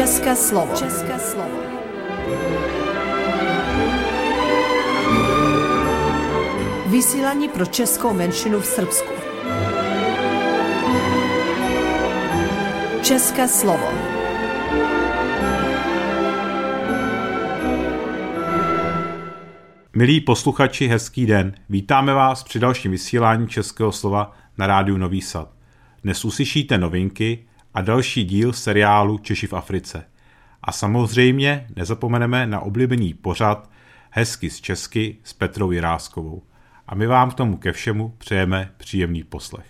České slovo. České slovo. Vysílání pro českou menšinu v Srbsku. České slovo. Milí posluchači, hezký den. Vítáme vás při dalším vysílání Českého slova na rádiu Nový Sad. Dnes uslyšíte novinky a další díl seriálu Češi v Africe. A samozřejmě nezapomeneme na oblíbený pořad Hezky z Česky s Petrou Jiráskovou. A my vám k tomu ke všemu přejeme příjemný poslech.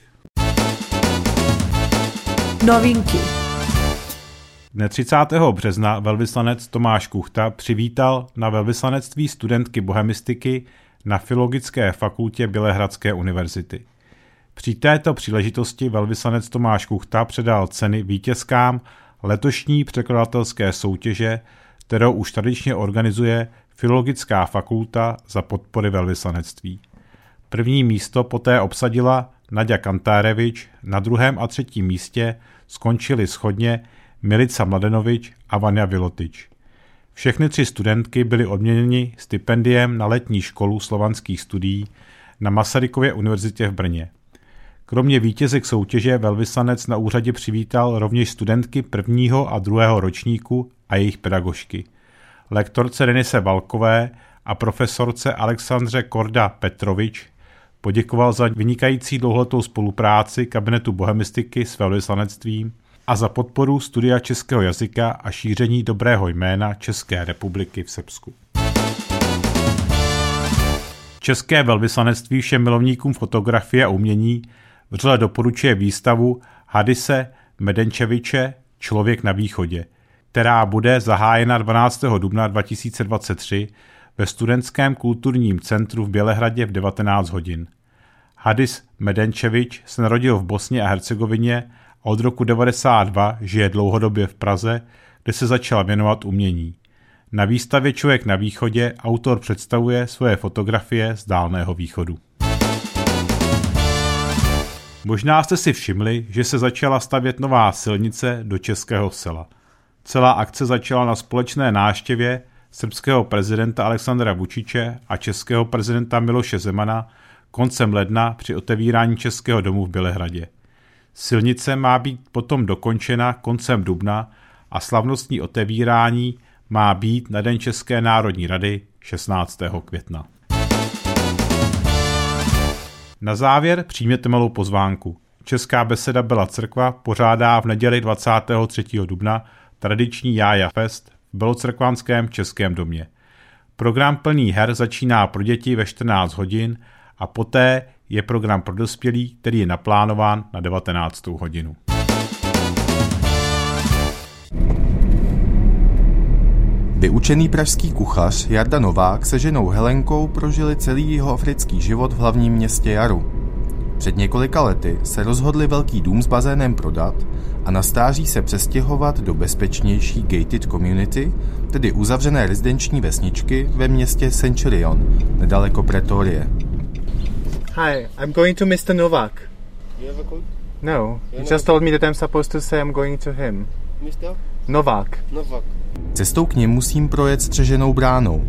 Novinky. Dne 30. března velvyslanec Tomáš Kuchta přivítal na velvyslanectví studentky bohemistiky na Filologické fakultě Bělehradské univerzity. Při této příležitosti velvyslanec Tomáš Kuchta předal ceny vítězkám letošní překladatelské soutěže, kterou už tradičně organizuje Filologická fakulta za podpory velvyslanectví. První místo poté obsadila Nadia Kantárevič, na druhém a třetím místě skončili schodně Milica Mladenovič a Vania Vilotič. Všechny tři studentky byly odměněny stipendiem na letní školu slovanských studií na Masarykově univerzitě v Brně. Kromě vítězek soutěže velvyslanec na úřadě přivítal rovněž studentky prvního a druhého ročníku a jejich pedagožky. Lektorce Denise Valkové a profesorce Alexandře Korda Petrovič poděkoval za vynikající dlouholetou spolupráci kabinetu bohemistiky s velvyslanectvím a za podporu studia českého jazyka a šíření dobrého jména České republiky v Srbsku. České velvyslanectví všem milovníkům fotografie a umění vřele doporučuje výstavu Hadise Medenčeviče Člověk na východě, která bude zahájena 12. dubna 2023 ve Studentském kulturním centru v Bělehradě v 19 hodin. Hadis Medenčevič se narodil v Bosně a Hercegovině a od roku 92 žije dlouhodobě v Praze, kde se začal věnovat umění. Na výstavě Člověk na východě autor představuje svoje fotografie z dálného východu. Možná jste si všimli, že se začala stavět nová silnice do Českého sela. Celá akce začala na společné náštěvě srbského prezidenta Alexandra Vučiče a českého prezidenta Miloše Zemana koncem ledna při otevírání Českého domu v Bělehradě. Silnice má být potom dokončena koncem dubna a slavnostní otevírání má být na Den České národní rady 16. května. Na závěr přijměte malou pozvánku. Česká beseda Byla Crkva pořádá v neděli 23. dubna tradiční Jája Fest v Belocrkvanském Českém domě. Program plný her začíná pro děti ve 14 hodin a poté je program pro dospělí, který je naplánován na 19. hodinu. Vyučený pražský kuchař Jarda Novák se ženou Helenkou prožili celý jeho africký život v hlavním městě Jaru. Před několika lety se rozhodli velký dům s bazénem prodat a na stáří se přestěhovat do bezpečnější gated community, tedy uzavřené rezidenční vesničky ve městě Centurion, nedaleko Pretorie. Hi, I'm going to Mr. Novak. You have a code? No, he just told me that I'm supposed to say I'm going to him. Mr. Novak. Novak. Cestou k němu musím projet střeženou bránou,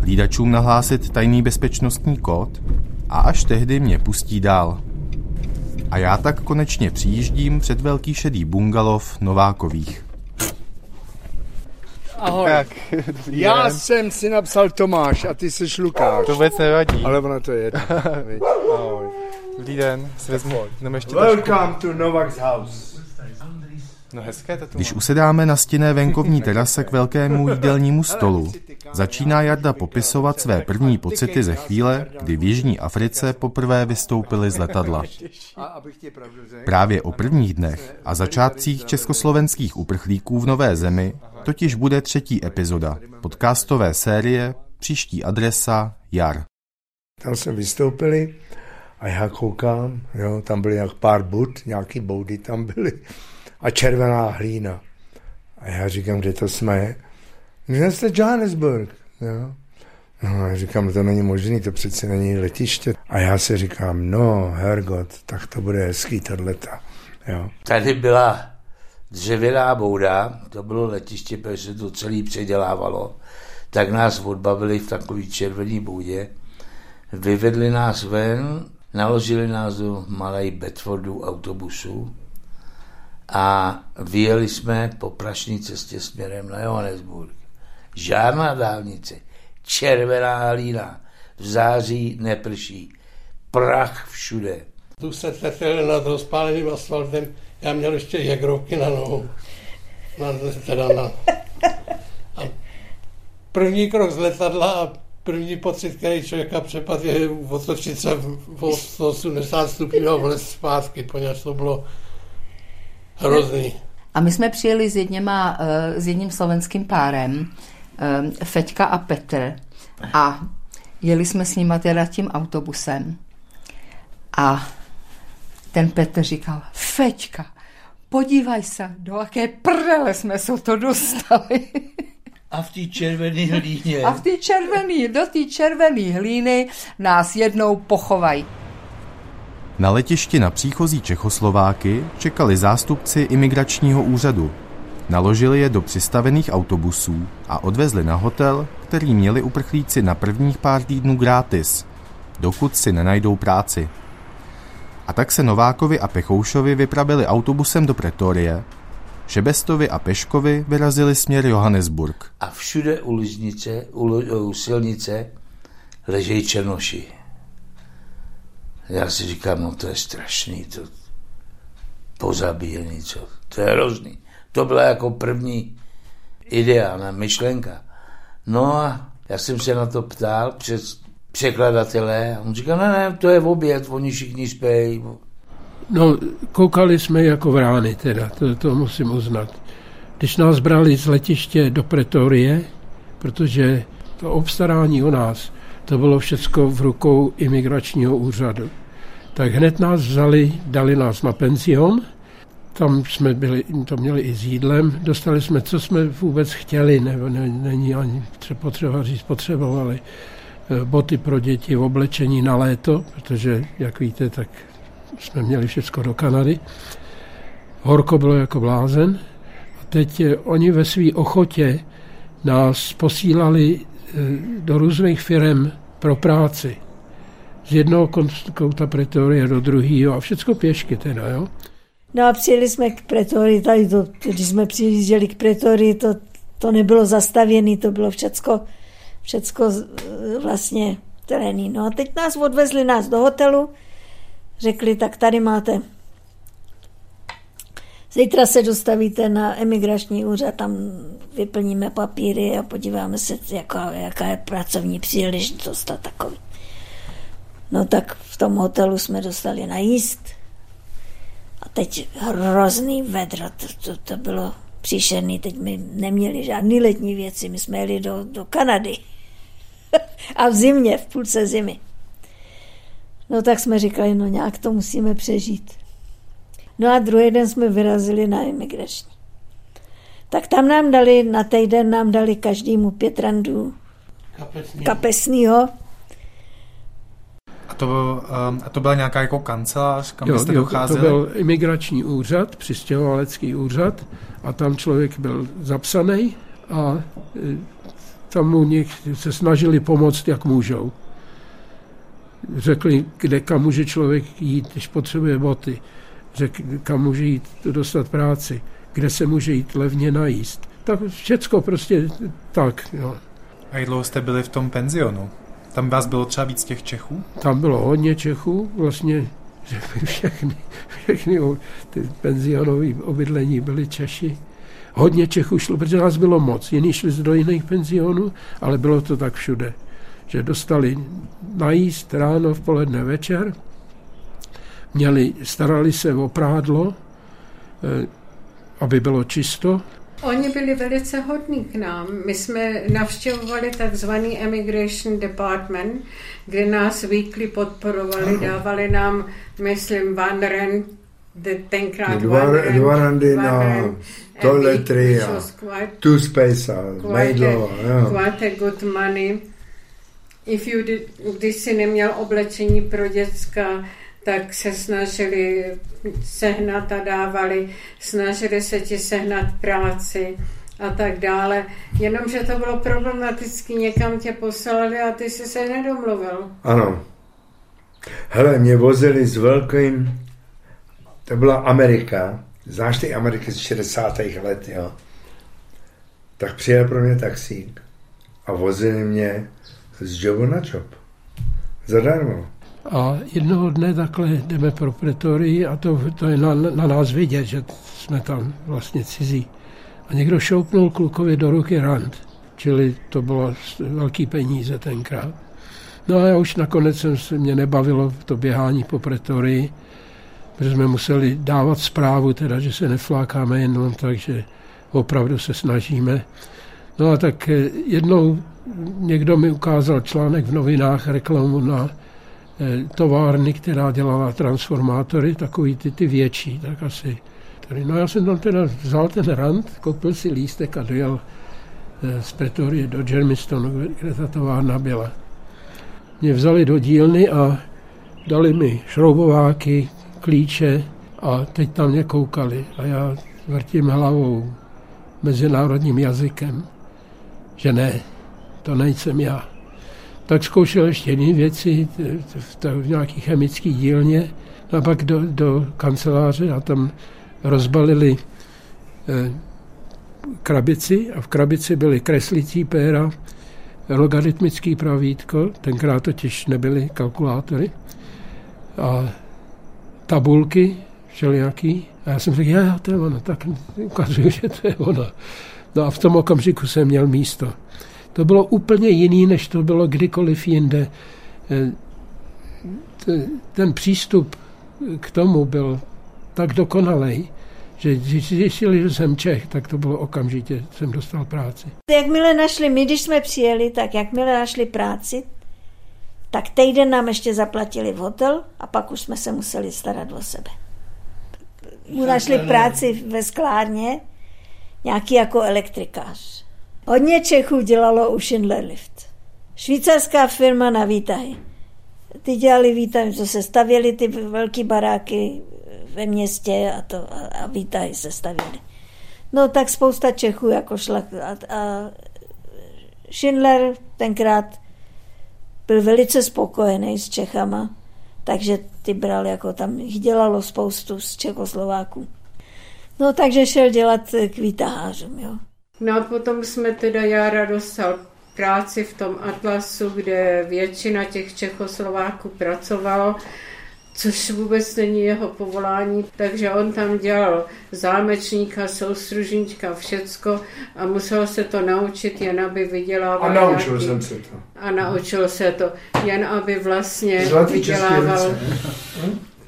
hlídačům nahlásit tajný bezpečnostní kód a až tehdy mě pustí dál. A já tak konečně přijíždím před velký šedý bungalov Novákových. Ahoj. Tak, Já jsem si napsal Tomáš a ty jsi Lukáš. to vůbec nevadí. Ale ono to je? Ahoj. Dobrý den, si vezmu, jdeme ještě. Welcome to Novak's house. No hezké to tu Když usedáme na stinné venkovní terase k velkému jídelnímu stolu, začíná Jarda popisovat své první pocity ze chvíle, kdy v Jižní Africe poprvé vystoupili z letadla. Právě o prvních dnech a začátcích československých uprchlíků v Nové zemi totiž bude třetí epizoda podcastové série Příští adresa Jar. tam jsme vystoupili a já koukám, jo, tam byly jak pár bud, nějaký boudy tam byly a červená hlína. A já říkám, kde to jsme? Že jste Johannesburg, jo. No, já říkám, to není možný, to přece není letiště. A já si říkám, no, Hergot, tak to bude hezký tohleta, jo. Tady byla dřevěná bouda, to bylo letiště, protože se to celý předělávalo, tak nás odbavili v takové červené boudě, vyvedli nás ven, naložili nás do malé Bedfordu autobusu a vyjeli jsme po prašní cestě směrem na Johannesburg. Žádná dálnice, červená halína, v září neprší, prach všude. Tu se trefili nad rozpáleným asfaltem, já měl ještě jegrovky na nohu. Na, teda na, a první krok z letadla a první pocit, který člověka přepad, je otočit se o 180 stupňů a vlez zpátky, poněvadž to bylo hrozný. A my jsme přijeli s, jedněma, eh, s jedním slovenským párem, eh, Feťka a Petr, a jeli jsme s nima teda tím autobusem. A ten Petr říkal, Feťka, podívaj se, do jaké prdele jsme se to dostali. A v té červené hlíně. A v té červený, do té červené hlíny nás jednou pochovají. Na letišti na příchozí Čechoslováky čekali zástupci imigračního úřadu. Naložili je do přistavených autobusů a odvezli na hotel, který měli uprchlíci na prvních pár týdnů gratis, dokud si nenajdou práci. A tak se Novákovi a Pechoušovi vypravili autobusem do Pretorie, Šebestovi a Peškovi vyrazili směr Johannesburg. A všude u, liznice, u, u silnice ležejí černoši. Já si říkám, no to je strašný, to pozabíjení, co, to je hrozný. To byla jako první ideálna myšlenka. No a já jsem se na to ptal přes překladatele a on říkal, ne, ne, to je v oběd, oni všichni spějí. No, koukali jsme jako v rány teda, to, to musím uznat. Když nás brali z letiště do Pretorie, protože to obstarání u nás, to bylo všechno v rukou imigračního úřadu. Tak hned nás vzali, dali nás na penzion, tam jsme byli, to měli i s jídlem, dostali jsme, co jsme vůbec chtěli, nebo ne, není ani potřeba říct, potřebovali eh, boty pro děti, oblečení na léto, protože, jak víte, tak jsme měli všechno do Kanady. Horko bylo jako blázen. A teď eh, oni ve své ochotě nás posílali do různých firm pro práci. Z jednoho kouta Pretorie do druhého a všechno pěšky teda, jo. No a přijeli jsme k Pretorii, tady to, když jsme přijížděli k Pretorii, to, to nebylo zastavěné, to bylo všecko, všecko vlastně terénní. No a teď nás odvezli nás do hotelu, řekli, tak tady máte Zítra se dostavíte na emigrační úřad, tam vyplníme papíry a podíváme se, jaká, jaká je pracovní příležitost a takový. No tak v tom hotelu jsme dostali najíst, a teď hrozný vedro, to, to, to bylo příšerný, teď my neměli žádný letní věci, my jsme jeli do, do Kanady. a v zimě, v půlce zimy. No tak jsme říkali, no nějak to musíme přežít. No a druhý den jsme vyrazili na imigrační. Tak tam nám dali, na týden nám dali každému pět randů kapesního to, byl, um, a to byla nějaká jako kancelář, kam jo, jste jo, docházeli? To byl imigrační úřad, přistěhovalecký úřad a tam člověk byl zapsaný a e, tam mu se snažili pomoct, jak můžou. Řekli, kde kam může člověk jít, když potřebuje boty. Řekli, kam může jít dostat práci, kde se může jít levně najíst. Tak všecko prostě tak. Jo. A jak dlouho jste byli v tom penzionu? Tam vás bylo třeba víc těch Čechů? Tam bylo hodně Čechů, vlastně všechny, všechny ty penzionové obydlení byly Češi. Hodně Čechů šlo, protože nás bylo moc. Jiní šli do jiných penzionů, ale bylo to tak všude, že dostali najíst ráno, v poledne, večer, měli, starali se o prádlo, eh, aby bylo čisto, Oni byli velice hodní k nám. My jsme navštěvovali takzvaný Emigration Department, kde nás weekly podporovali, dávali nám, myslím, van ren, tenkrát dva, van ren, dva randy na toiletry a two space a mejdlo. Quite a good money. If you did, když si neměl oblečení pro děcka, tak se snažili sehnat a dávali, snažili se ti sehnat práci a tak dále. Jenomže to bylo problematické, někam tě poslali a ty jsi se nedomluvil. Ano. Hele, mě vozili s velkým, to byla Amerika, znáš ty Ameriky z 60. let, jo? Tak přijel pro mě taxík a vozili mě z jobu na job. Zadarmo. A jednoho dne takhle jdeme pro pretorii a to, to je na, na nás vidět, že jsme tam vlastně cizí. A někdo šoupnul klukovi do ruky rand, čili to bylo velký peníze tenkrát. No a já už nakonec jsem se mě nebavilo to běhání po pretorii, protože jsme museli dávat zprávu, teda, že se neflákáme jenom tak, že opravdu se snažíme. No a tak eh, jednou někdo mi ukázal článek v novinách, reklamu na továrny, která dělala transformátory, takový ty, ty větší, tak asi. Tady, no já jsem tam teda vzal ten rant, koupil si lístek a dojel eh, z Pretorie do Germistonu, kde ta továrna byla. Mě vzali do dílny a dali mi šroubováky, klíče a teď tam mě koukali a já vrtím hlavou mezinárodním jazykem, že ne, to nejsem já. Tak zkoušel ještě jiné věci v, v nějaké chemické dílně a pak do, do kanceláře a tam rozbalili eh, krabici a v krabici byly kreslicí péra, logaritmický pravítko, tenkrát totiž nebyly kalkulátory, a tabulky všelijaký. A já jsem řekl, já, to je ono, tak ukazuju, že to je ono. No a v tom okamžiku jsem měl místo. To bylo úplně jiný, než to bylo kdykoliv jinde. E, ten přístup k tomu byl tak dokonalý, že když zjistili, že jsem Čech, tak to bylo okamžitě, jsem dostal práci. Jakmile našli, my když jsme přijeli, tak jakmile našli práci, tak týden nám ještě zaplatili v hotel a pak už jsme se museli starat o sebe. Mu našli práci ve sklárně, nějaký jako elektrikář. Hodně Čechů dělalo u Schindler Lift. Švýcarská firma na výtahy. Ty dělali výtahy, co se stavěly ty velké baráky ve městě a, to, a, a výtahy se stavěly. No tak spousta Čechů jako šla a, a Schindler tenkrát byl velice spokojený s Čechama, takže ty bral jako tam jich dělalo spoustu z Čekoslováků. No takže šel dělat k výtahářům, jo. No a potom jsme teda Jára dostal práci v tom Atlasu, kde většina těch Čechoslováků pracovalo což vůbec není jeho povolání, takže on tam dělal zámečníka, soustružníka, všecko a musel se to naučit, jen aby vydělával. A naučil nějaký, jsem se to. A naučil se to, jen aby vlastně Zlatý vydělával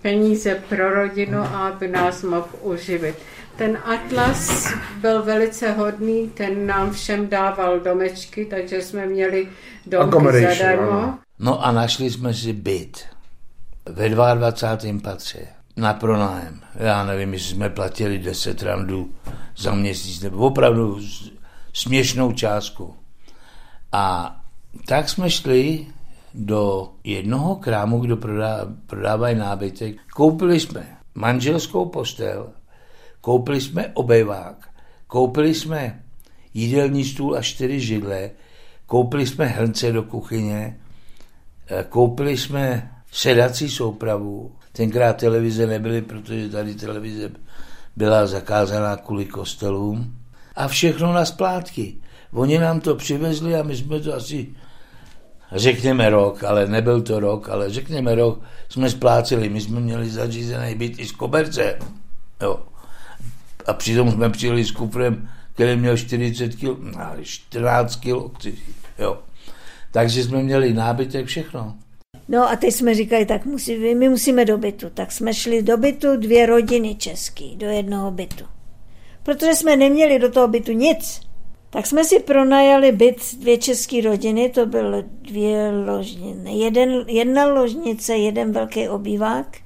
peníze pro rodinu a aby nás mohl uživit. Ten Atlas byl velice hodný, ten nám všem dával domečky, takže jsme měli domky zadarmo. No a našli jsme si byt ve 22. patře na pronájem. Já nevím, jestli jsme platili 10 randů za měsíc, nebo opravdu směšnou částku. A tak jsme šli do jednoho krámu, kdo prodá, prodávají nábytek. Koupili jsme manželskou postel, koupili jsme obejvák, koupili jsme jídelní stůl a čtyři židle, koupili jsme hrnce do kuchyně, eh, koupili jsme sedací soupravu. Tenkrát televize nebyly, protože tady televize byla zakázaná kvůli kostelům. A všechno na splátky. Oni nám to přivezli a my jsme to asi, řekněme rok, ale nebyl to rok, ale řekněme rok, jsme spláceli. My jsme měli zařízený byt i z koberce. Jo. A přitom jsme přijeli s kufrem, který měl 40 kg, 14 kg. Jo. Takže jsme měli nábytek, všechno. No a teď jsme říkali, tak musí, my musíme do bytu. Tak jsme šli do bytu dvě rodiny český, do jednoho bytu. Protože jsme neměli do toho bytu nic, tak jsme si pronajali byt dvě české rodiny, to bylo dvě ložnice, jeden, jedna ložnice, jeden velký obývák,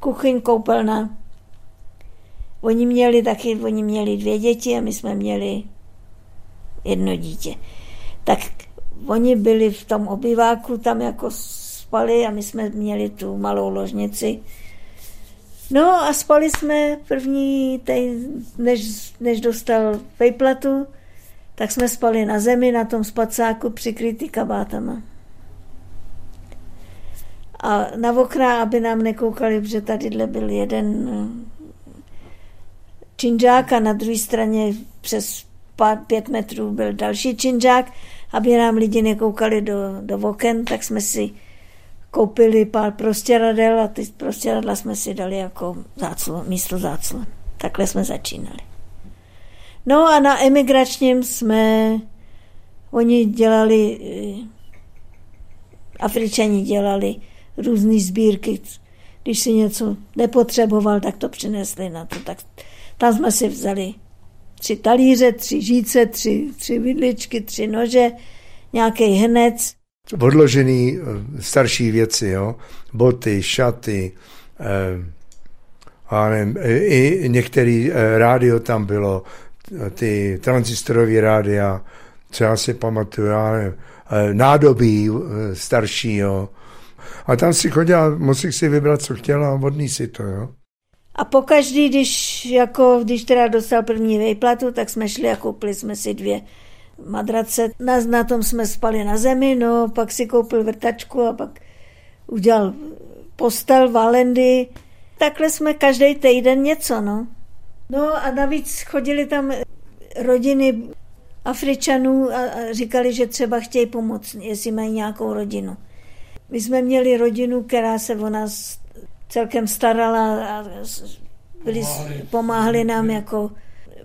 kuchyň, koupelna. Oni měli taky, oni měli dvě děti a my jsme měli jedno dítě. Tak oni byli v tom obýváku tam jako spali a my jsme měli tu malou ložnici. No a spali jsme první, tej, než, než dostal vejplatu, tak jsme spali na zemi, na tom spacáku přikrytý kabátama. A na okna, aby nám nekoukali, protože tady byl jeden eh, činžák a na druhé straně přes pět metrů byl další činžák, aby nám lidi nekoukali do, do oken, tak jsme si koupili pár prostěradel a ty prostěradla jsme si dali jako záclo, místo záclon. Takhle jsme začínali. No a na emigračním jsme, oni dělali, eh, Afričani dělali různé sbírky. Když si něco nepotřeboval, tak to přinesli na to. Tak tam jsme si vzali tři talíře, tři žíce, tři, tři vidličky, tři nože, nějaký hnec. Odložený eh, starší věci, jo? boty, šaty, eh, a nevím, i některý eh, rádio tam bylo, ty transistorové rádia, co já si pamatuju, já nevím, nádobí starší, jo. A tam si chodila, musí si vybrat, co chtěla a vodní si to, jo. A pokaždý, když, jako, když teda dostal první vejplatu, tak jsme šli a koupili jsme si dvě madrace. Na, na tom jsme spali na zemi, no, pak si koupil vrtačku a pak udělal postel, valendy. Takhle jsme každý týden něco, no. No a navíc chodili tam rodiny Afričanů a, a říkali, že třeba chtějí pomoct, jestli mají nějakou rodinu. My jsme měli rodinu, která se o nás celkem starala a byli, pomáhali nám jako,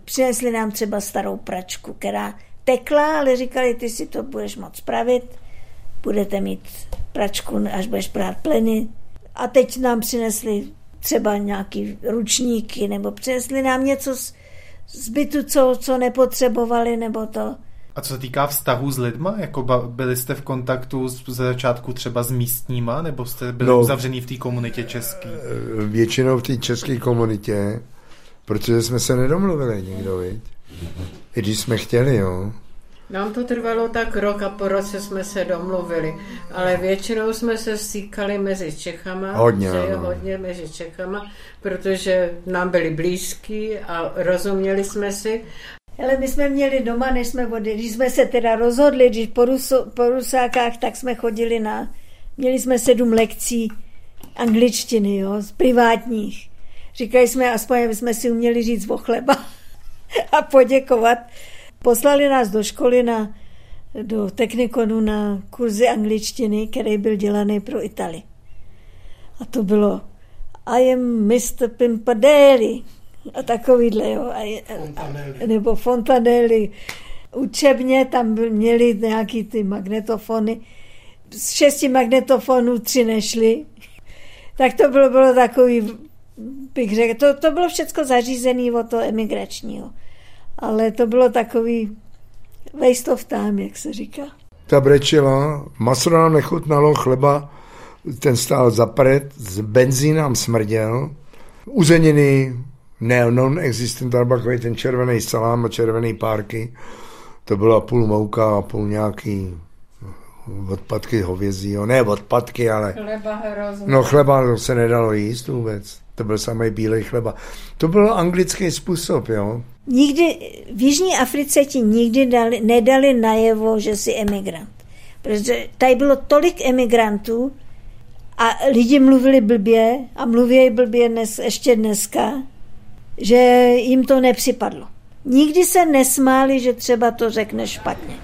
přinesli nám třeba starou pračku, která tekla, ale říkali, ty si to budeš moc spravit, budete mít pračku, až budeš prát pleny. A teď nám přinesli třeba nějaký ručníky, nebo přinesli nám něco z, z bytu, co, co nepotřebovali, nebo to. A co se týká vztahu s lidma, jako byli jste v kontaktu ze začátku třeba s místníma, nebo jste byli no, uzavřený v té komunitě české? Eh, většinou v té české komunitě, protože jsme se nedomluvili nikdo, viď? I když jsme chtěli, jo. Nám to trvalo tak rok a po roce jsme se domluvili, ale většinou jsme se stýkali mezi Čechama. Hodně, je hodně mezi Čechama, protože nám byli blízký a rozuměli jsme si ale my jsme měli doma, než jsme odjeli, když jsme se teda rozhodli, když po, Rusu, po Rusákách, tak jsme chodili na, měli jsme sedm lekcí angličtiny, jo, z privátních. Říkali jsme, aspoň jsme si uměli říct o chleba a poděkovat. Poslali nás do školy na, do technikonu na kurzy angličtiny, který byl dělaný pro Itali. A to bylo I am Mr. Pimpadelli a takovýhle, jo. A, a, nebo fontanely. Učebně tam měli nějaký ty magnetofony. Z šesti magnetofonů tři nešly. Tak to bylo, bylo takový, bych řekl, to, to bylo všechno zařízené od toho emigračního. Ale to bylo takový waste of time, jak se říká. Ta brečela, maso nám nechutnalo, chleba, ten stál zapret, z benzín nám smrděl, uzeniny, ne, non-existent takový ten červený salám a červený párky. To byla půl mouka a půl nějaký odpadky hovězího. Ne odpadky, ale... Chleba hrozně. No chleba se nedalo jíst vůbec. To byl samý bílej chleba. To byl anglický způsob, jo. Nikdy, v Jižní Africe ti nikdy dali, nedali najevo, že jsi emigrant. Protože tady bylo tolik emigrantů a lidi mluvili blbě a mluví blbě dnes, ještě dneska, že jim to nepřipadlo. Nikdy se nesmáli, že třeba to řekne špatně.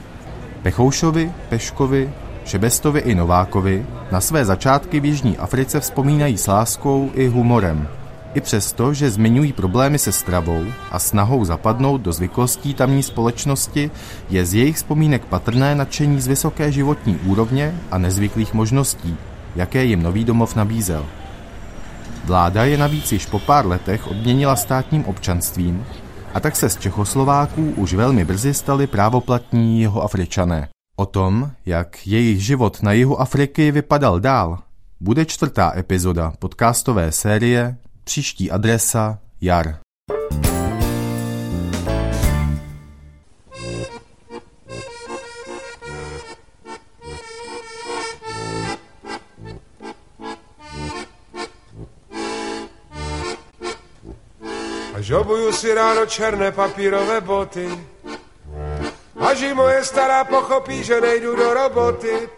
Pechoušovi, Peškovi, Šebestovi i Novákovi na své začátky v Jižní Africe vzpomínají s láskou i humorem. I přesto, že zmiňují problémy se stravou a snahou zapadnout do zvyklostí tamní společnosti, je z jejich vzpomínek patrné nadšení z vysoké životní úrovně a nezvyklých možností, jaké jim nový domov nabízel. Vláda je navíc již po pár letech odměnila státním občanstvím a tak se z Čechoslováků už velmi brzy stali právoplatní jeho Afričané. O tom, jak jejich život na jihu Afriky vypadal dál, bude čtvrtá epizoda podcastové série Příští adresa Jar. Žobuju si ráno černé papírové boty. Až i moje stará pochopí, že nejdu do roboty.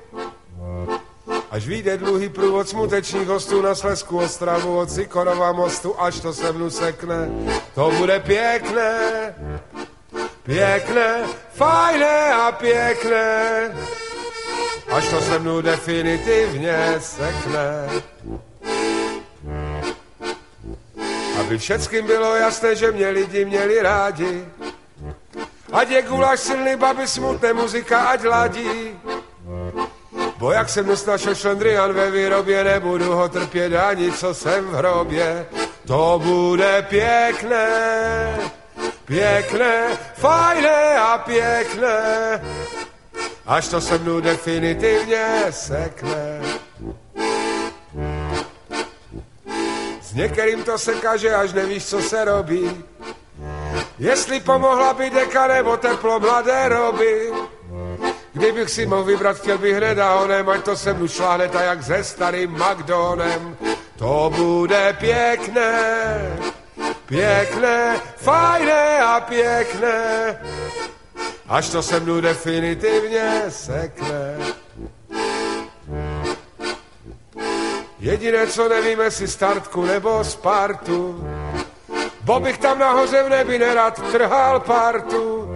Až vyjde dlouhý průvod smutečných hostů na Slesku Ostravu od Sikorova mostu, až to se mnu sekne, to bude pěkné, pěkné, fajné a pěkné, až to se mnu definitivně sekne. Aby všeckým bylo jasné, že mě lidi měli rádi, ať je gulaš silný, baby smutné, muzika ať ladí, Bo jak jsem nesnašel šlendrian ve výrobě, nebudu ho trpět ani co jsem v hrobě. To bude pěkné, pěkné, fajné a pěkné, až to se mnou definitivně sekne. Některým to se kaže, až nevíš, co se robí. Jestli pomohla by deka nebo teplo mladé roby. Kdybych si mohl vybrat, chtěl bych hned a onem, ať to se mnu šláhne tak jak se starým McDonem. To bude pěkné, pěkné, fajné a pěkné, až to se mnu definitivně sekne. Jediné, co nevíme, jestli startku nebo Spartu, bo bych tam nahoře v nebi nerad trhal partu.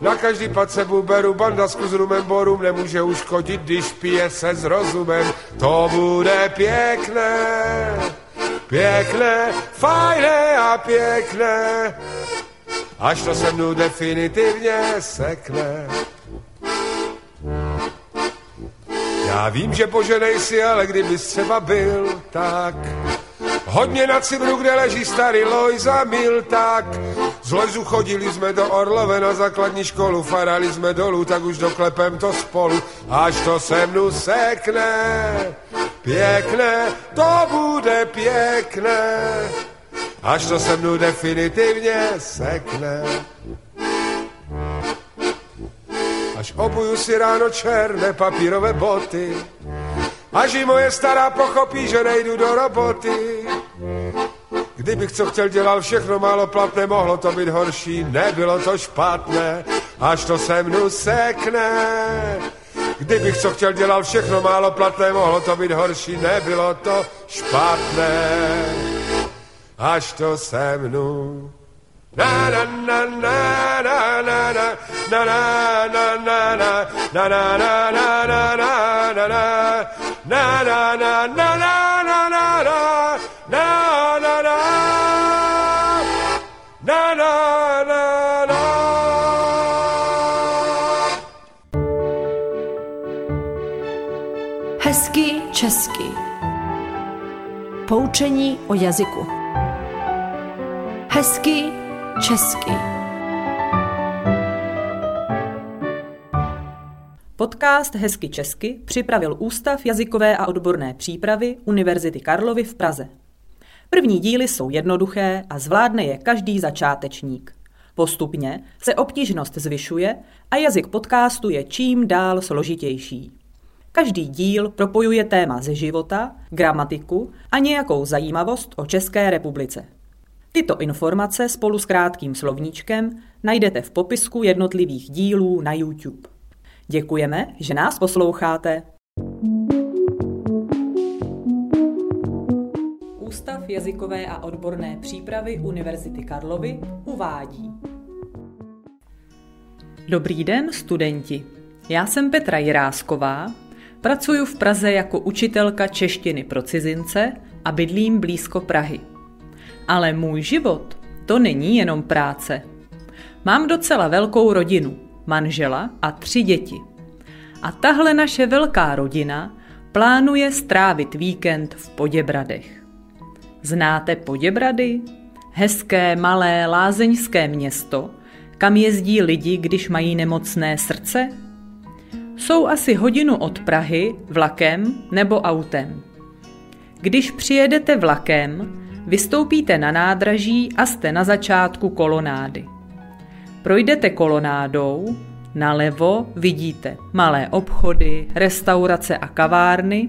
Na každý pad se beru bandasku s rumem borum, nemůže uškodit, když pije se s rozumem. To bude pěkné, pěkné, fajné a pěkné, až to se mnou definitivně sekne. Já vím, že bože nejsi, ale kdyby třeba byl, tak Hodně na Cibru, kde leží starý Lojza Milták. Z Lojzu chodili jsme do Orlove na základní školu, farali jsme dolů, tak už doklepem to spolu, až to se mnu sekne. Pěkné, to bude pěkné, až to se mnu definitivně sekne. Až obuju si ráno černé papírové boty, Až i moje stará pochopí, že nejdu do roboty. Kdybych co chtěl, dělal všechno málo platné, mohlo to být horší, nebylo to špatné, až to se mnu sekne. Kdybych co chtěl, dělal všechno málo platné, mohlo to být horší, nebylo to špatné, až to se mnu Hezký česky. Poučení o jazyku. Hezký česky. Podcast Hezky česky připravil Ústav jazykové a odborné přípravy Univerzity Karlovy v Praze. První díly jsou jednoduché a zvládne je každý začátečník. Postupně se obtížnost zvyšuje a jazyk podcastu je čím dál složitější. Každý díl propojuje téma ze života, gramatiku a nějakou zajímavost o České republice. Tyto informace spolu s krátkým slovníčkem najdete v popisku jednotlivých dílů na YouTube. Děkujeme, že nás posloucháte. Ústav jazykové a odborné přípravy Univerzity Karlovy uvádí. Dobrý den, studenti. Já jsem Petra Jirásková, pracuji v Praze jako učitelka češtiny pro cizince a bydlím blízko Prahy. Ale můj život to není jenom práce. Mám docela velkou rodinu, manžela a tři děti. A tahle naše velká rodina plánuje strávit víkend v Poděbradech. Znáte Poděbrady? Hezké, malé, lázeňské město, kam jezdí lidi, když mají nemocné srdce? Jsou asi hodinu od Prahy vlakem nebo autem. Když přijedete vlakem, Vystoupíte na nádraží a jste na začátku kolonády. Projdete kolonádou, nalevo vidíte malé obchody, restaurace a kavárny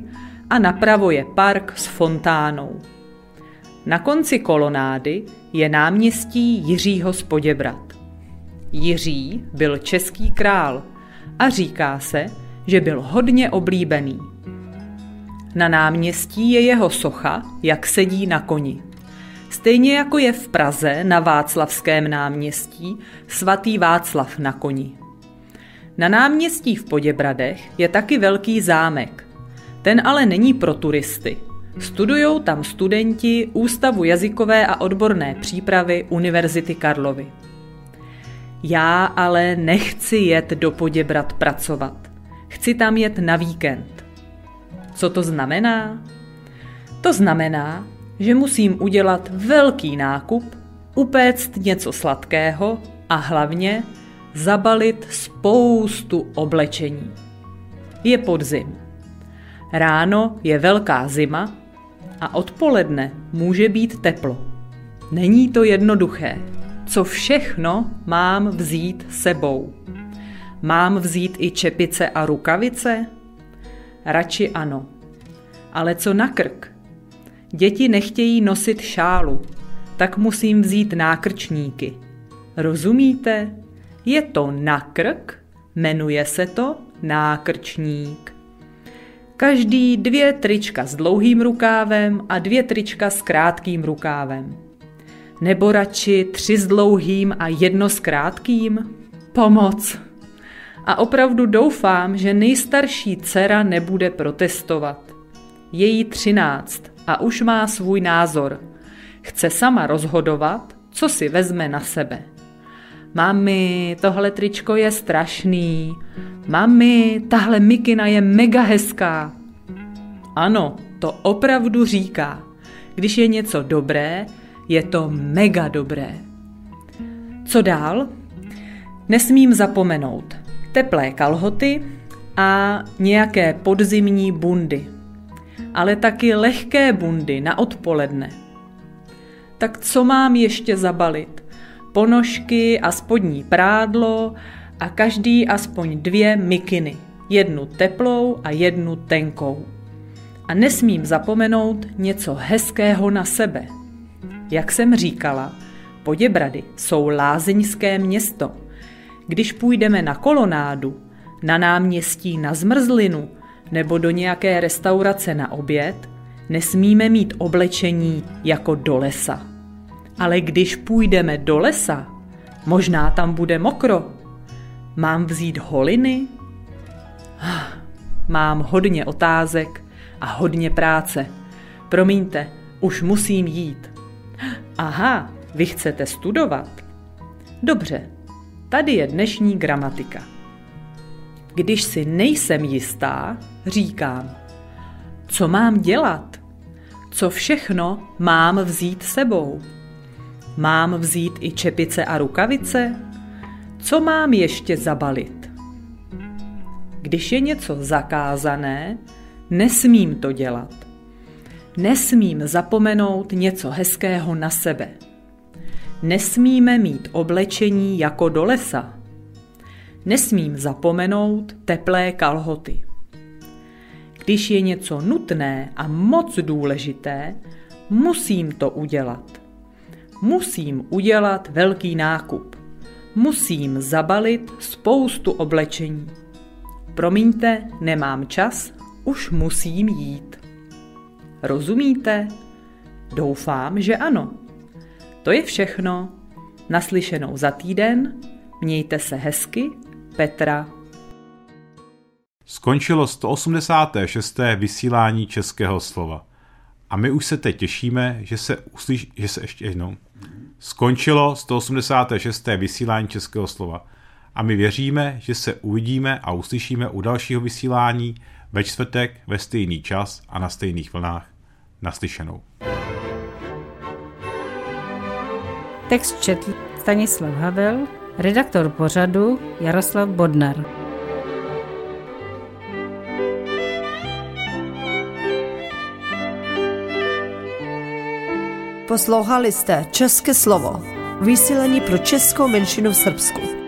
a napravo je park s fontánou. Na konci kolonády je náměstí Jiřího z Poděbrat. Jiří byl český král a říká se, že byl hodně oblíbený. Na náměstí je jeho socha, jak sedí na koni. Stejně jako je v Praze na Václavském náměstí svatý Václav na koni. Na náměstí v Poděbradech je taky velký zámek. Ten ale není pro turisty. Studujou tam studenti Ústavu jazykové a odborné přípravy Univerzity Karlovy. Já ale nechci jet do Poděbrad pracovat. Chci tam jet na víkend. Co to znamená? To znamená, že musím udělat velký nákup, upéct něco sladkého a hlavně zabalit spoustu oblečení. Je podzim. Ráno je velká zima a odpoledne může být teplo. Není to jednoduché. Co všechno mám vzít sebou? Mám vzít i čepice a rukavice? Radši ano. Ale co na krk? Děti nechtějí nosit šálu, tak musím vzít nákrčníky. Rozumíte? Je to na krk, jmenuje se to nákrčník. Každý dvě trička s dlouhým rukávem a dvě trička s krátkým rukávem. Nebo radši tři s dlouhým a jedno s krátkým? Pomoc! A opravdu doufám, že nejstarší dcera nebude protestovat. Její třináct a už má svůj názor. Chce sama rozhodovat, co si vezme na sebe. Mami, tohle tričko je strašný. Mami, tahle mikina je mega hezká. Ano, to opravdu říká. Když je něco dobré, je to mega dobré. Co dál? Nesmím zapomenout. Teplé kalhoty a nějaké podzimní bundy. Ale taky lehké bundy na odpoledne. Tak co mám ještě zabalit? Ponožky a spodní prádlo a každý aspoň dvě mikiny. Jednu teplou a jednu tenkou. A nesmím zapomenout něco hezkého na sebe. Jak jsem říkala, Poděbrady jsou lázeňské město. Když půjdeme na kolonádu, na náměstí na zmrzlinu nebo do nějaké restaurace na oběd, nesmíme mít oblečení jako do lesa. Ale když půjdeme do lesa, možná tam bude mokro. Mám vzít holiny? Mám hodně otázek a hodně práce. Promiňte, už musím jít. Aha, vy chcete studovat? Dobře, tady je dnešní gramatika. Když si nejsem jistá, říkám, co mám dělat? Co všechno mám vzít sebou? Mám vzít i čepice a rukavice? Co mám ještě zabalit? Když je něco zakázané, nesmím to dělat. Nesmím zapomenout něco hezkého na sebe. Nesmíme mít oblečení jako do lesa. Nesmím zapomenout teplé kalhoty. Když je něco nutné a moc důležité, musím to udělat. Musím udělat velký nákup. Musím zabalit spoustu oblečení. Promiňte, nemám čas, už musím jít. Rozumíte? Doufám, že ano. To je všechno. Naslyšenou za týden. Mějte se hezky. Petra. Skončilo 186. vysílání českého slova. A my už se teď těšíme, že se uslyš, že se ještě jednou. Skončilo 186. vysílání českého slova. A my věříme, že se uvidíme a uslyšíme u dalšího vysílání ve čtvrtek ve stejný čas a na stejných vlnách. Naslyšenou. Text četl Stanislav Havel, redaktor pořadu Jaroslav Bodnar. Poslouchali jste České slovo. Vysílení pro českou menšinu v Srbsku.